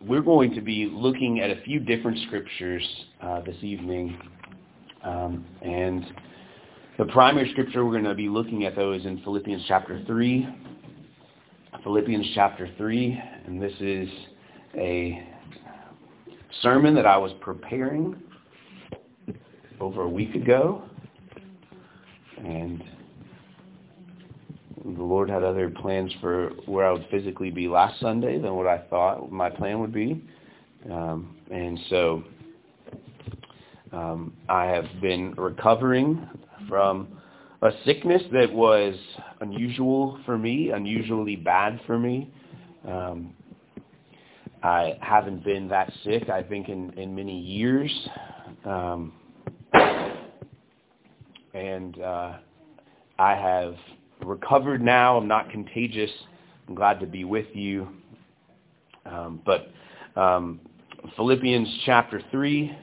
we're going to be looking at a few different scriptures uh, this evening. Um, and the primary scripture we're going to be looking at, though, is in Philippians chapter 3. Philippians chapter 3, and this is a sermon that I was preparing over a week ago. And the Lord had other plans for where I would physically be last Sunday than what I thought my plan would be. Um, and so um, I have been recovering from a sickness that was unusual for me, unusually bad for me. Um, I haven't been that sick, I think, in, in many years. Um, and uh, I have recovered now. I'm not contagious. I'm glad to be with you. Um, but um, Philippians chapter 3,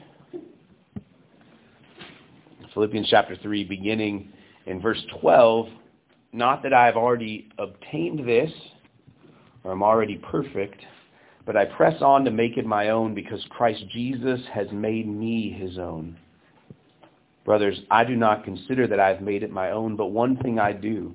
Philippians chapter 3, beginning in verse 12, not that I have already obtained this, or I'm already perfect, but I press on to make it my own because Christ Jesus has made me his own. Brothers, I do not consider that I have made it my own, but one thing I do,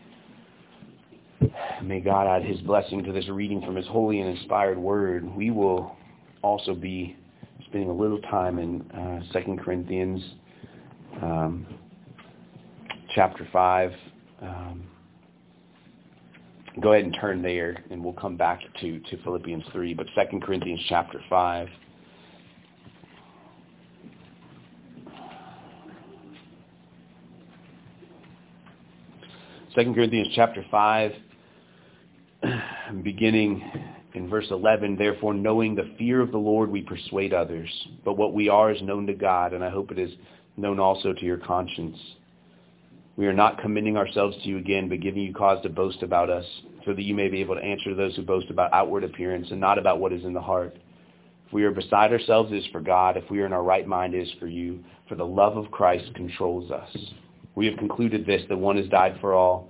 May God add his blessing to this reading from his holy and inspired word. We will also be spending a little time in uh, 2 Corinthians um, chapter 5. Um, go ahead and turn there, and we'll come back to, to Philippians 3. But 2 Corinthians chapter 5. Second Corinthians chapter 5 beginning in verse 11, therefore knowing the fear of the Lord we persuade others, but what we are is known to God, and I hope it is known also to your conscience. We are not commending ourselves to you again, but giving you cause to boast about us, so that you may be able to answer those who boast about outward appearance and not about what is in the heart. If we are beside ourselves, it is for God. If we are in our right mind, it is for you. For the love of Christ controls us. We have concluded this, that one has died for all,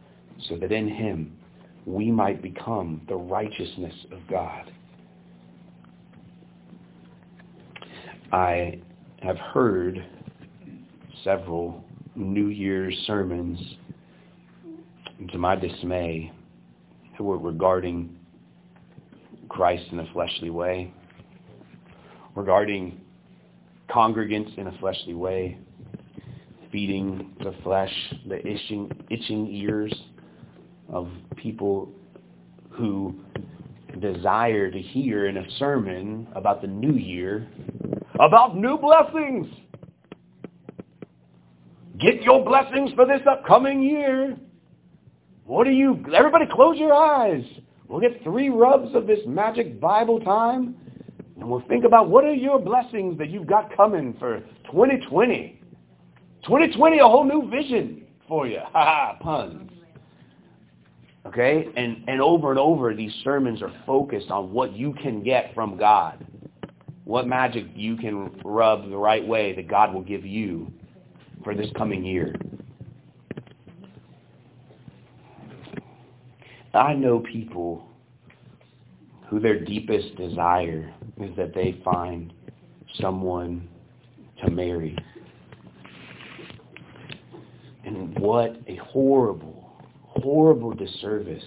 so that in him we might become the righteousness of God. I have heard several New Year's sermons, to my dismay, that were regarding Christ in a fleshly way, regarding congregants in a fleshly way, feeding the flesh, the itching, itching ears of people who desire to hear in a sermon about the new year about new blessings. Get your blessings for this upcoming year. What are you, everybody close your eyes. We'll get three rubs of this magic Bible time and we'll think about what are your blessings that you've got coming for 2020. 2020, a whole new vision for you. Ha ha, puns. Okay? And, and over and over, these sermons are focused on what you can get from God. What magic you can rub the right way that God will give you for this coming year. I know people who their deepest desire is that they find someone to marry. And what a horrible horrible disservice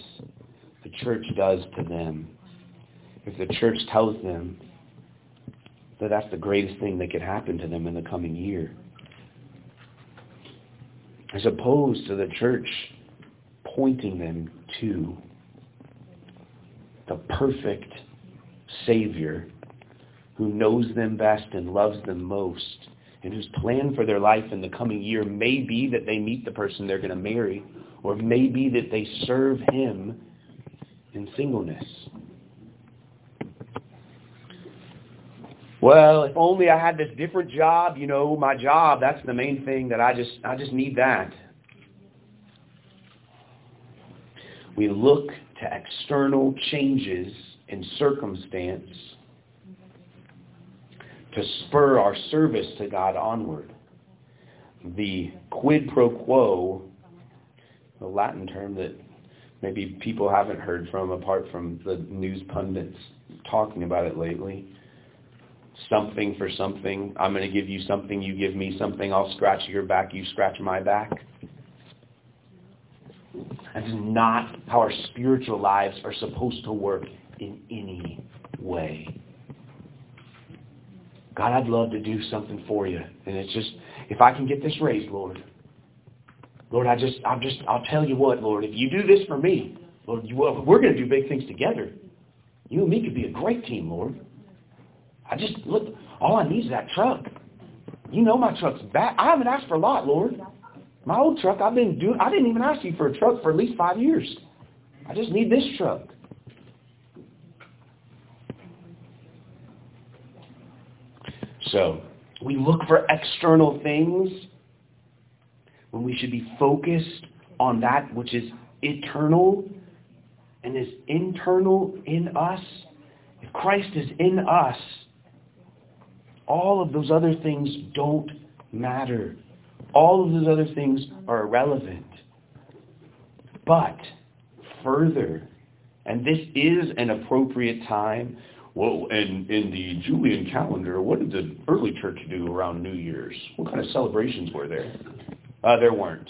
the church does to them if the church tells them that that's the greatest thing that could happen to them in the coming year. As opposed to the church pointing them to the perfect Savior who knows them best and loves them most and whose plan for their life in the coming year may be that they meet the person they're going to marry or may be that they serve him in singleness. Well, if only I had this different job, you know, my job, that's the main thing that I just I just need that. We look to external changes in circumstance to spur our service to God onward. The quid pro quo, the Latin term that maybe people haven't heard from apart from the news pundits talking about it lately. Something for something. I'm going to give you something, you give me something. I'll scratch your back, you scratch my back. That is not how our spiritual lives are supposed to work in any way. God, I'd love to do something for you. And it's just, if I can get this raised, Lord. Lord, I just, I'm just, I'll tell you what, Lord, if you do this for me, Lord, you, we're going to do big things together. You and me could be a great team, Lord. I just, look, all I need is that truck. You know my truck's back. I haven't asked for a lot, Lord. My old truck, I've been doing, I didn't even ask you for a truck for at least five years. I just need this truck. So, we look for external things when we should be focused on that which is eternal and is internal in us. If Christ is in us, all of those other things don't matter. All of those other things are irrelevant. But further, and this is an appropriate time, well, in, in the Julian calendar, what did the early church do around New Year's? What kind of celebrations were there? Uh, there weren't.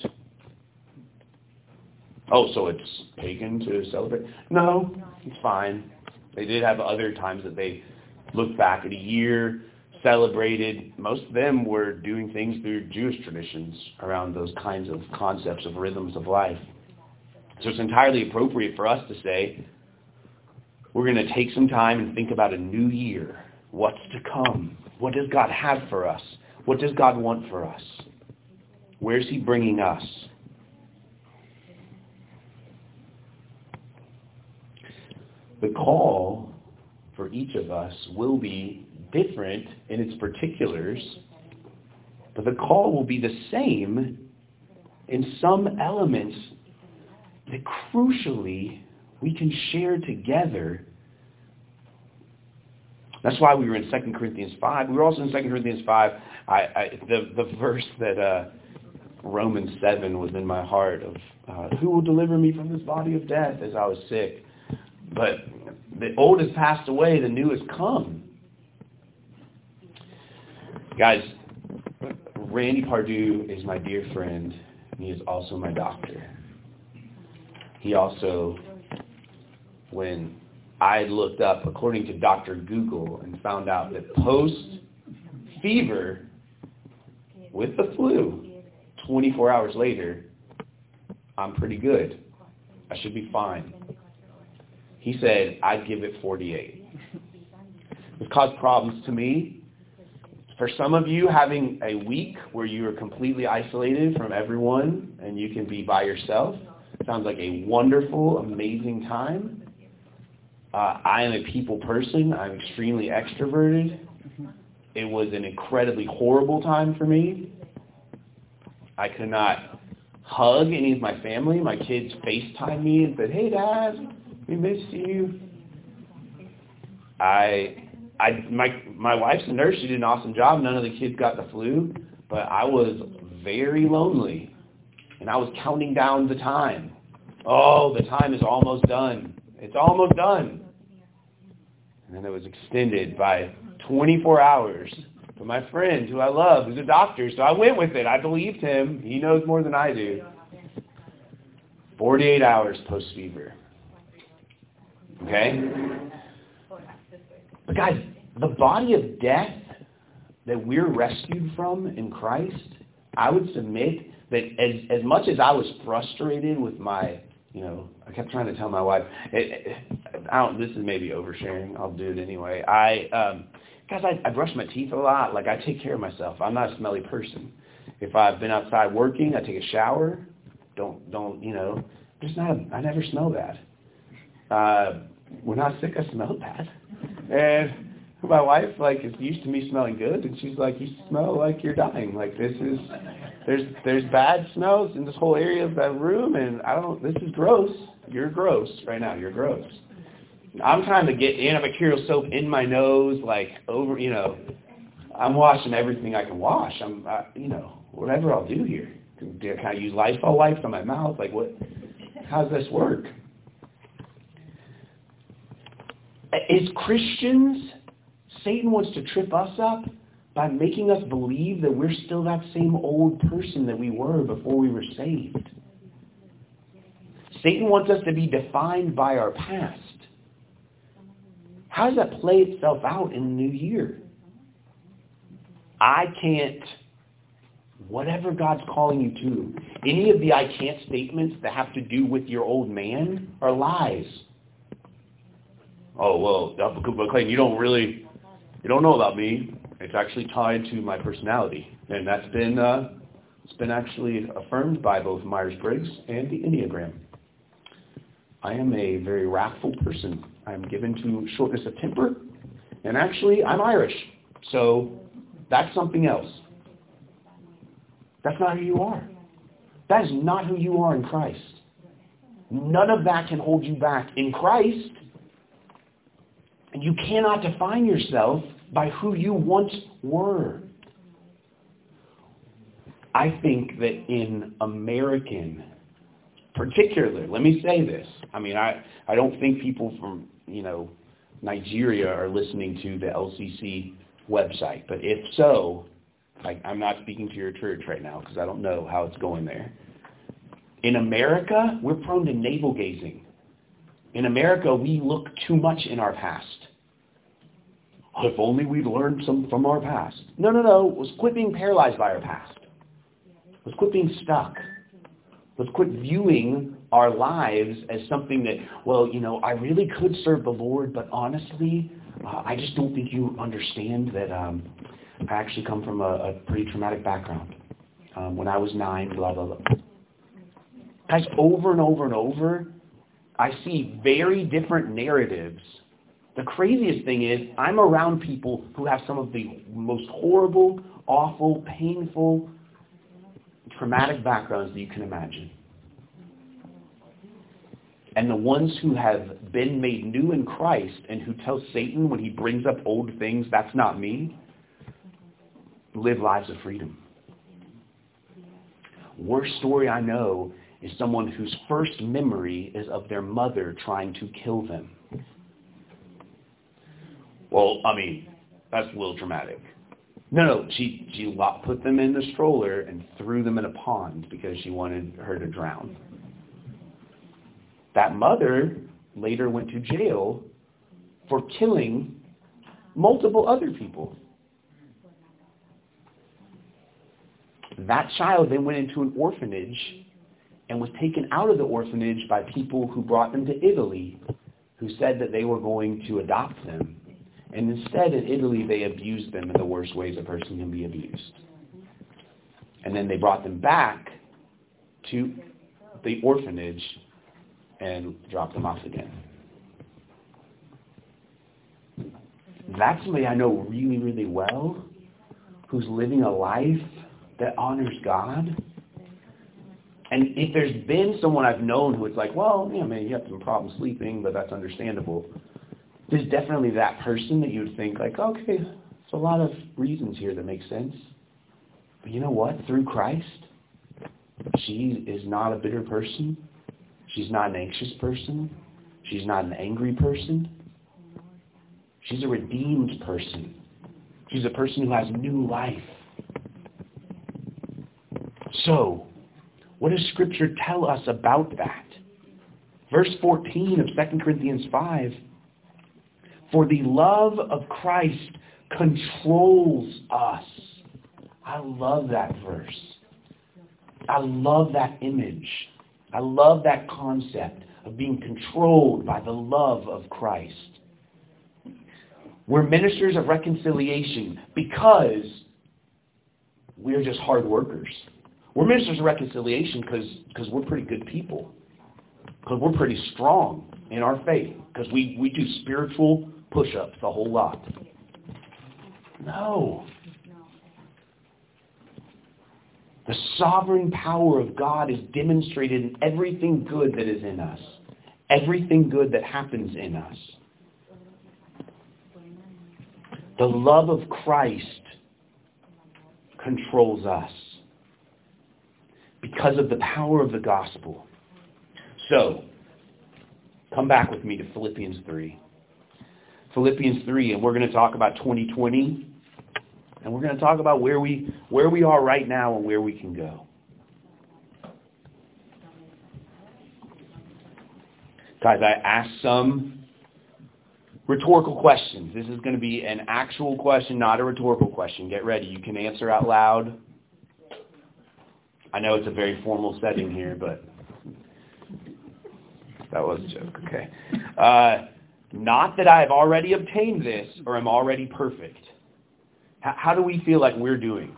Oh, so it's pagan to celebrate? No, it's fine. They did have other times that they looked back at a year, celebrated. Most of them were doing things through Jewish traditions around those kinds of concepts of rhythms of life. So it's entirely appropriate for us to say, we're going to take some time and think about a new year. What's to come? What does God have for us? What does God want for us? Where's he bringing us? The call for each of us will be different in its particulars, but the call will be the same in some elements that crucially we can share together. That's why we were in 2 Corinthians 5. We were also in 2 Corinthians 5. I, I, the, the verse that uh, Romans 7 was in my heart of uh, who will deliver me from this body of death as I was sick. But the old has passed away, the new has come. Guys, Randy Pardue is my dear friend, and he is also my doctor. He also, when I looked up, according to Dr. Google, and found out that post-fever with the flu, 24 hours later, I'm pretty good. I should be fine. He said, I'd give it 48. It's caused problems to me. For some of you, having a week where you are completely isolated from everyone and you can be by yourself sounds like a wonderful, amazing time. Uh, I am a people person. I'm extremely extroverted. It was an incredibly horrible time for me. I could not hug any of my family. My kids FaceTime me and said, hey, Dad, we miss you. I, I, my, my wife's a nurse. She did an awesome job. None of the kids got the flu, but I was very lonely, and I was counting down the time. Oh, the time is almost done. It's almost done. And then it was extended by 24 hours for my friend who I love, who's a doctor. So I went with it. I believed him. He knows more than I do. 48 hours post-fever. Okay? But guys, the body of death that we're rescued from in Christ, I would submit that as, as much as I was frustrated with my, you know, I kept trying to tell my wife, it, it, I don't, this is maybe oversharing. I'll do it anyway. I, um, guys, I, I brush my teeth a lot. Like I take care of myself. I'm not a smelly person. If I've been outside working, I take a shower. Don't, don't, you know, just not, I never smell bad. Uh, when I was sick, I smelled bad. And my wife like is used to me smelling good, and she's like, "You smell like you're dying. Like this is there's there's bad smells in this whole area of that room, and I don't. This is gross. You're gross right now. You're gross." I'm trying to get antibacterial soap in my nose, like over, you know. I'm washing everything I can wash. I'm, I, you know, whatever I'll do here. Can, can I use Lysol wipes on my mouth? Like what? How does this work? As Christians, Satan wants to trip us up by making us believe that we're still that same old person that we were before we were saved. Satan wants us to be defined by our past. How does that play itself out in the new year? I can't, whatever God's calling you to, any of the I can't statements that have to do with your old man are lies. Oh, well, but you don't really, you don't know about me. It's actually tied to my personality. And that's been, uh, it's been actually affirmed by both Myers-Briggs and the Enneagram. I am a very wrathful person. I'm given to shortness of temper. And actually, I'm Irish. So that's something else. That's not who you are. That is not who you are in Christ. None of that can hold you back. In Christ, and you cannot define yourself by who you once were. I think that in American, particularly, let me say this. I mean, I, I don't think people from, you know, Nigeria are listening to the LCC website. But if so, like, I'm not speaking to your church right now because I don't know how it's going there. In America, we're prone to navel gazing. In America, we look too much in our past. If only we'd learned some from our past. No, no, no. Let's quit being paralyzed by our past. Let's quit being stuck. Let's quit viewing our lives as something that, well, you know, I really could serve the Lord, but honestly, uh, I just don't think you understand that um, I actually come from a, a pretty traumatic background. Um, when I was nine, blah, blah, blah. Guys, over and over and over, I see very different narratives the craziest thing is I'm around people who have some of the most horrible, awful, painful, traumatic backgrounds that you can imagine. And the ones who have been made new in Christ and who tell Satan when he brings up old things, that's not me, live lives of freedom. Worst story I know is someone whose first memory is of their mother trying to kill them. Well, I mean, that's a little dramatic. No, no, she she put them in the stroller and threw them in a pond because she wanted her to drown. That mother later went to jail for killing multiple other people. That child then went into an orphanage and was taken out of the orphanage by people who brought them to Italy who said that they were going to adopt them and instead, in Italy, they abused them in the worst ways a person can be abused. And then they brought them back to the orphanage and dropped them off again. That's somebody I know really, really well who's living a life that honors God. And if there's been someone I've known who it's like, well, yeah, man, you have some problems sleeping, but that's understandable there's definitely that person that you would think like, okay, there's a lot of reasons here that make sense. But you know what? Through Christ, she is not a bitter person. She's not an anxious person. She's not an angry person. She's a redeemed person. She's a person who has new life. So, what does Scripture tell us about that? Verse 14 of 2 Corinthians 5, For the love of Christ controls us. I love that verse. I love that image. I love that concept of being controlled by the love of Christ. We're ministers of reconciliation because we're just hard workers. We're ministers of reconciliation because we're pretty good people. Because we're pretty strong in our faith. Because we, we do spiritual push-ups a whole lot. No. The sovereign power of God is demonstrated in everything good that is in us. Everything good that happens in us. The love of Christ controls us because of the power of the gospel. So, come back with me to Philippians 3. Philippians 3, and we're going to talk about 2020, and we're going to talk about where we, where we are right now and where we can go. Guys, I asked some rhetorical questions. This is going to be an actual question, not a rhetorical question. Get ready. You can answer out loud. I know it's a very formal setting here, but that was a joke. Okay. Uh, not that I have already obtained this or am already perfect. H- how do we feel like we're doing?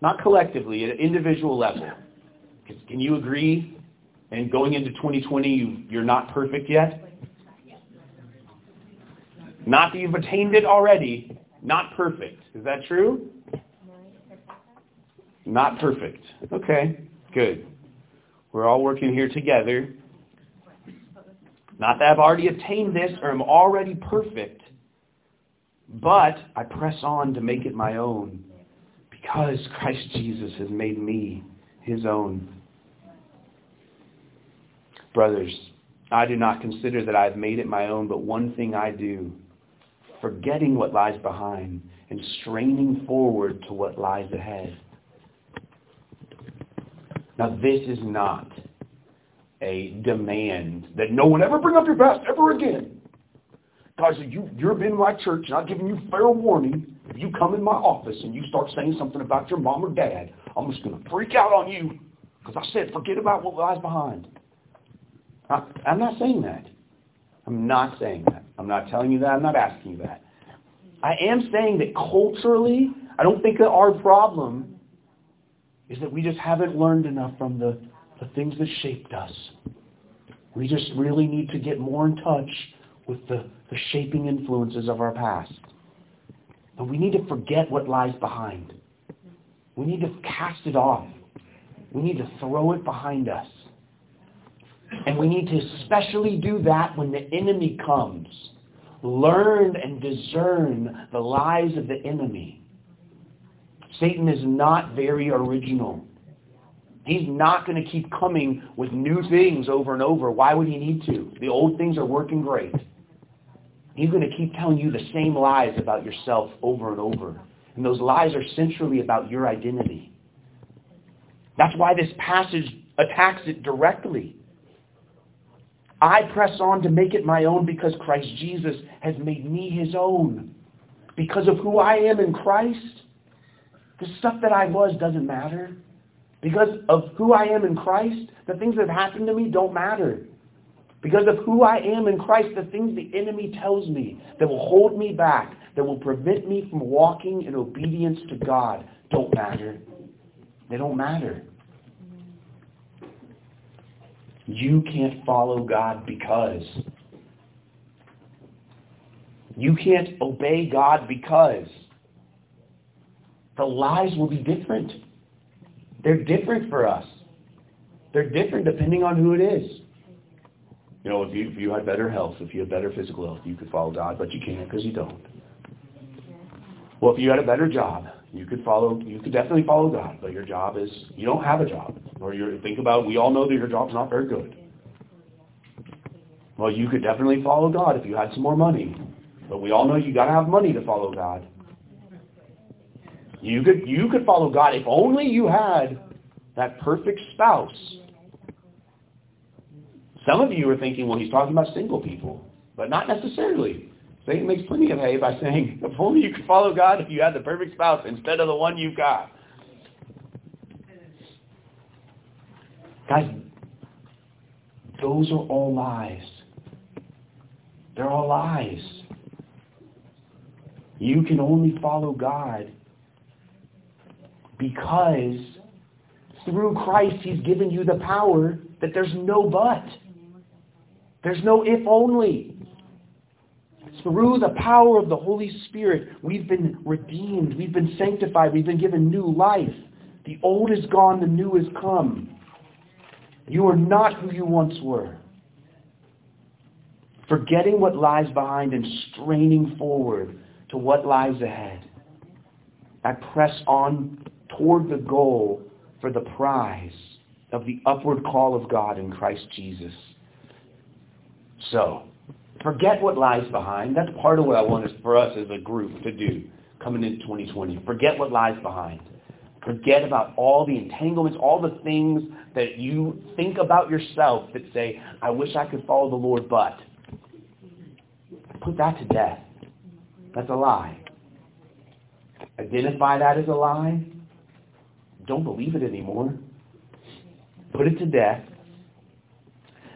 Not collectively, at an individual level. Can you agree? And going into 2020, you, you're not perfect yet? Not that you've attained it already, not perfect. Is that true? Not perfect. Okay, good. We're all working here together. Not that I've already attained this or am already perfect, but I press on to make it my own because Christ Jesus has made me his own. Brothers, I do not consider that I have made it my own, but one thing I do, forgetting what lies behind and straining forward to what lies ahead. Now, this is not a demand that no one ever bring up your past ever again. Guys, you, you've been my church and I've given you fair warning. If you come in my office and you start saying something about your mom or dad, I'm just going to freak out on you because I said forget about what lies behind. I, I'm not saying that. I'm not saying that. I'm not telling you that. I'm not asking you that. I am saying that culturally, I don't think that our problem is that we just haven't learned enough from the, the things that shaped us. We just really need to get more in touch with the, the shaping influences of our past. And we need to forget what lies behind. We need to cast it off. We need to throw it behind us. And we need to especially do that when the enemy comes. Learn and discern the lies of the enemy Satan is not very original. He's not going to keep coming with new things over and over. Why would he need to? The old things are working great. He's going to keep telling you the same lies about yourself over and over. And those lies are centrally about your identity. That's why this passage attacks it directly. I press on to make it my own because Christ Jesus has made me his own. Because of who I am in Christ, the stuff that I was doesn't matter. Because of who I am in Christ, the things that have happened to me don't matter. Because of who I am in Christ, the things the enemy tells me that will hold me back, that will prevent me from walking in obedience to God, don't matter. They don't matter. You can't follow God because. You can't obey God because the lies will be different. They're different for us. They're different depending on who it is. You know, if you, if you had better health, if you had better physical health, you could follow God, but you can't because you don't. Well, if you had a better job, You could follow, you could definitely follow God, but your job is, you don't have a job. Or you think about, we all know that your job's not very good. Well, you could definitely follow God if you had some more money. But we all know you got to have money to follow God. You could you could follow God if only you had that perfect spouse. Some of you are thinking, well, he's talking about single people, but not necessarily. Satan makes plenty of hay by saying, if only you could follow God if you had the perfect spouse instead of the one you've got. Guys, those are all lies. They're all lies. You can only follow God because through Christ he's given you the power that there's no but. There's no if only. Through the power of the Holy Spirit, we've been redeemed, we've been sanctified, we've been given new life. The old is gone, the new has come. You are not who you once were. Forgetting what lies behind and straining forward to what lies ahead. I press on toward the goal for the prize of the upward call of God in Christ Jesus. So, forget what lies behind. That's part of what I want us, for us as a group to do coming into 2020. Forget what lies behind. Forget about all the entanglements, all the things that you think about yourself that say, I wish I could follow the Lord, but. Put that to death. That's a lie. Identify that as a lie. Don't believe it anymore. Put it to death.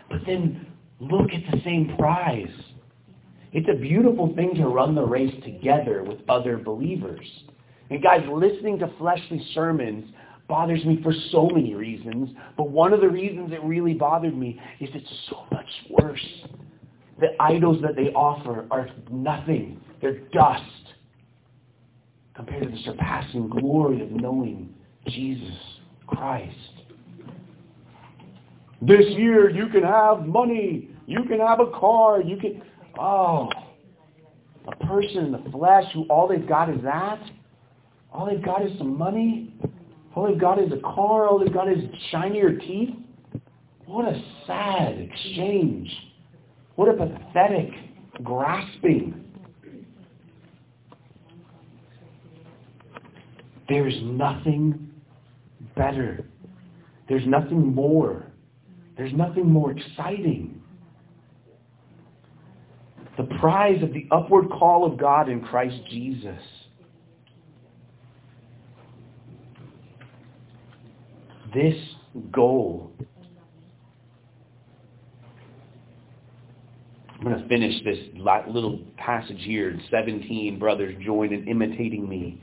But then look at the same prize. It's a beautiful thing to run the race together with other believers. And guys, listening to fleshly sermons bothers me for so many reasons. But one of the reasons it really bothered me is it's so much worse. The idols that they offer are nothing. They're dust compared to the surpassing glory of knowing Jesus Christ. This year you can have money. You can have a car. You can, oh, a person in the flesh who all they've got is that. All they've got is some money. All they've got is a car. All they've got is shinier teeth. What a sad exchange. What a pathetic grasping. There's nothing better. There's nothing more. There's nothing more exciting. The prize of the upward call of God in Christ Jesus. This goal. I'm going to finish this little passage here. 17 brothers join in imitating me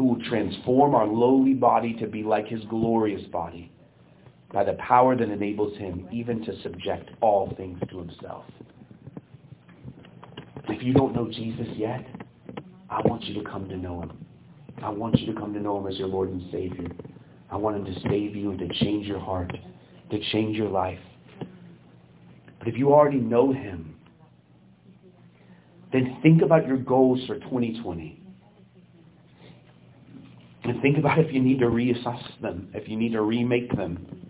who will transform our lowly body to be like his glorious body by the power that enables him even to subject all things to himself. If you don't know Jesus yet, I want you to come to know him. I want you to come to know him as your Lord and Savior. I want him to save you and to change your heart, to change your life. But if you already know him, then think about your goals for 2020. And think about if you need to reassess them, if you need to remake them.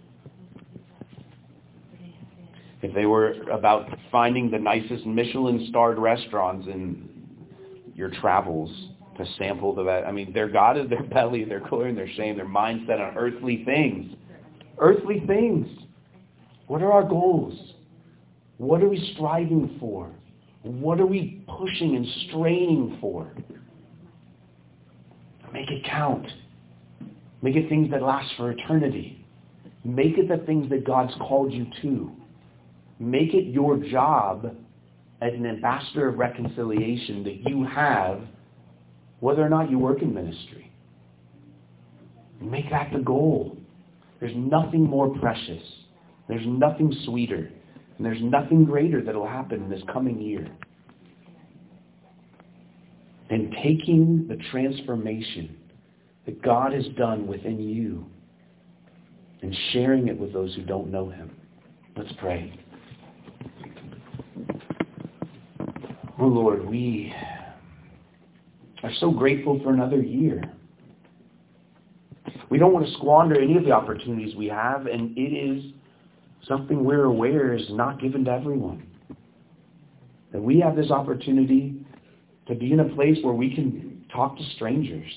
If they were about finding the nicest Michelin-starred restaurants in your travels to sample the, I mean, their God is their belly, their glory and their shame, their mindset on earthly things. Earthly things. What are our goals? What are we striving for? What are we pushing and straining for? Make it count. Make it things that last for eternity. Make it the things that God's called you to. Make it your job as an ambassador of reconciliation that you have, whether or not you work in ministry. Make that the goal. There's nothing more precious. There's nothing sweeter. And there's nothing greater that will happen in this coming year than taking the transformation that God has done within you and sharing it with those who don't know him. Let's pray. Oh Lord, we are so grateful for another year. We don't want to squander any of the opportunities we have, and it is something we're aware is not given to everyone. That we have this opportunity to be in a place where we can talk to strangers.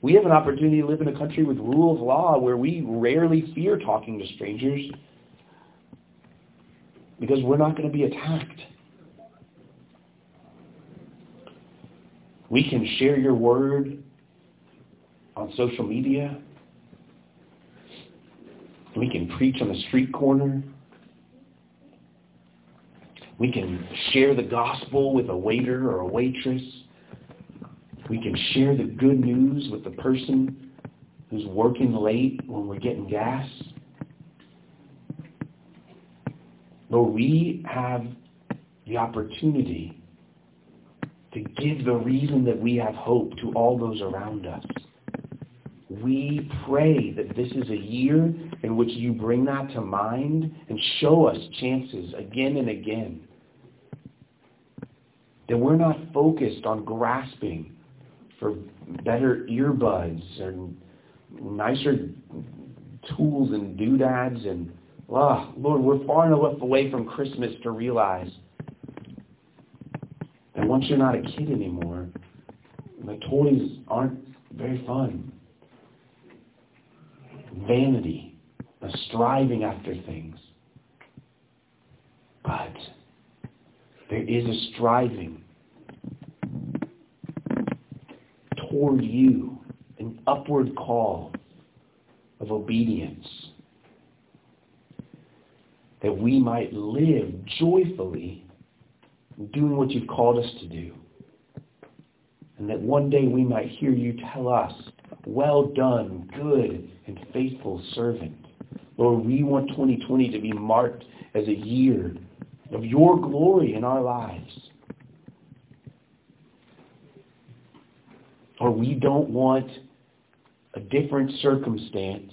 We have an opportunity to live in a country with rule of law where we rarely fear talking to strangers because we're not going to be attacked. We can share your word on social media. We can preach on the street corner. We can share the gospel with a waiter or a waitress. We can share the good news with the person who's working late when we're getting gas. Lord, we have the opportunity to give the reason that we have hope to all those around us. We pray that this is a year in which you bring that to mind and show us chances again and again. That we're not focused on grasping for better earbuds and nicer tools and doodads and oh, Lord, we're far enough away from Christmas to realize that once you're not a kid anymore, the toys aren't very fun. Vanity, a striving after things. But there is a striving toward you, an upward call of obedience, that we might live joyfully doing what you've called us to do. And that one day we might hear you tell us, well done, good and faithful servant. Lord, we want 2020 to be marked as a year of your glory in our lives. Or we don't want a different circumstance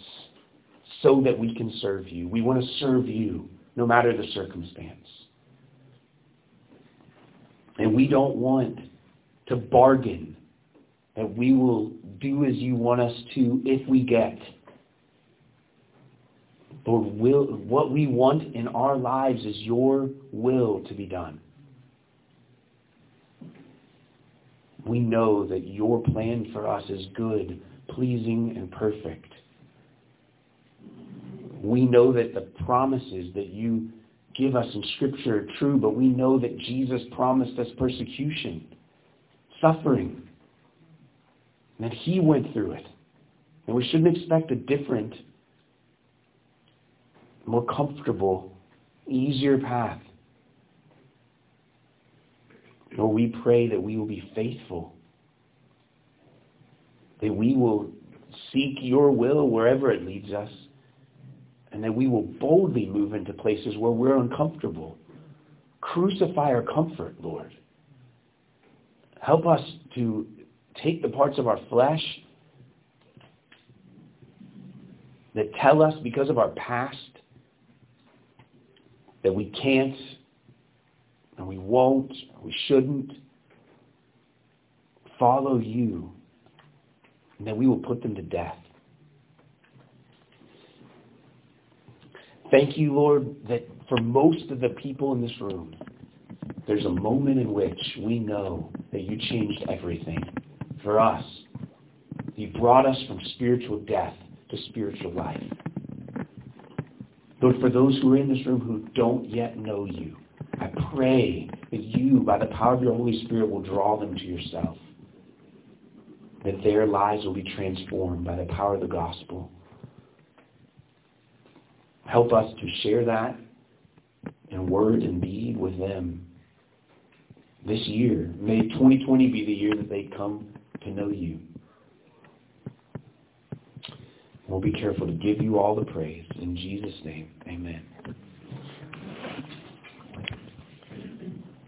so that we can serve you. We want to serve you no matter the circumstance. And we don't want to bargain that we will do as you want us to if we get. Lord, will, what we want in our lives is your will to be done. We know that your plan for us is good, pleasing, and perfect. We know that the promises that you give us in Scripture are true, but we know that Jesus promised us persecution, suffering, and that he went through it. And we shouldn't expect a different, more comfortable, easier path. Lord, we pray that we will be faithful, that we will seek your will wherever it leads us, and that we will boldly move into places where we're uncomfortable. Crucify our comfort, Lord. Help us to take the parts of our flesh that tell us because of our past that we can't and we won't, and we shouldn't follow you, and that we will put them to death. Thank you, Lord, that for most of the people in this room, there's a moment in which we know that you changed everything for us. You brought us from spiritual death to spiritual life. Lord, for those who are in this room who don't yet know you, I pray that you, by the power of your Holy Spirit, will draw them to yourself. That their lives will be transformed by the power of the gospel. Help us to share that in word and deed with them this year. May 2020 be the year that they come to know you. We'll be careful to give you all the praise. In Jesus' name, amen.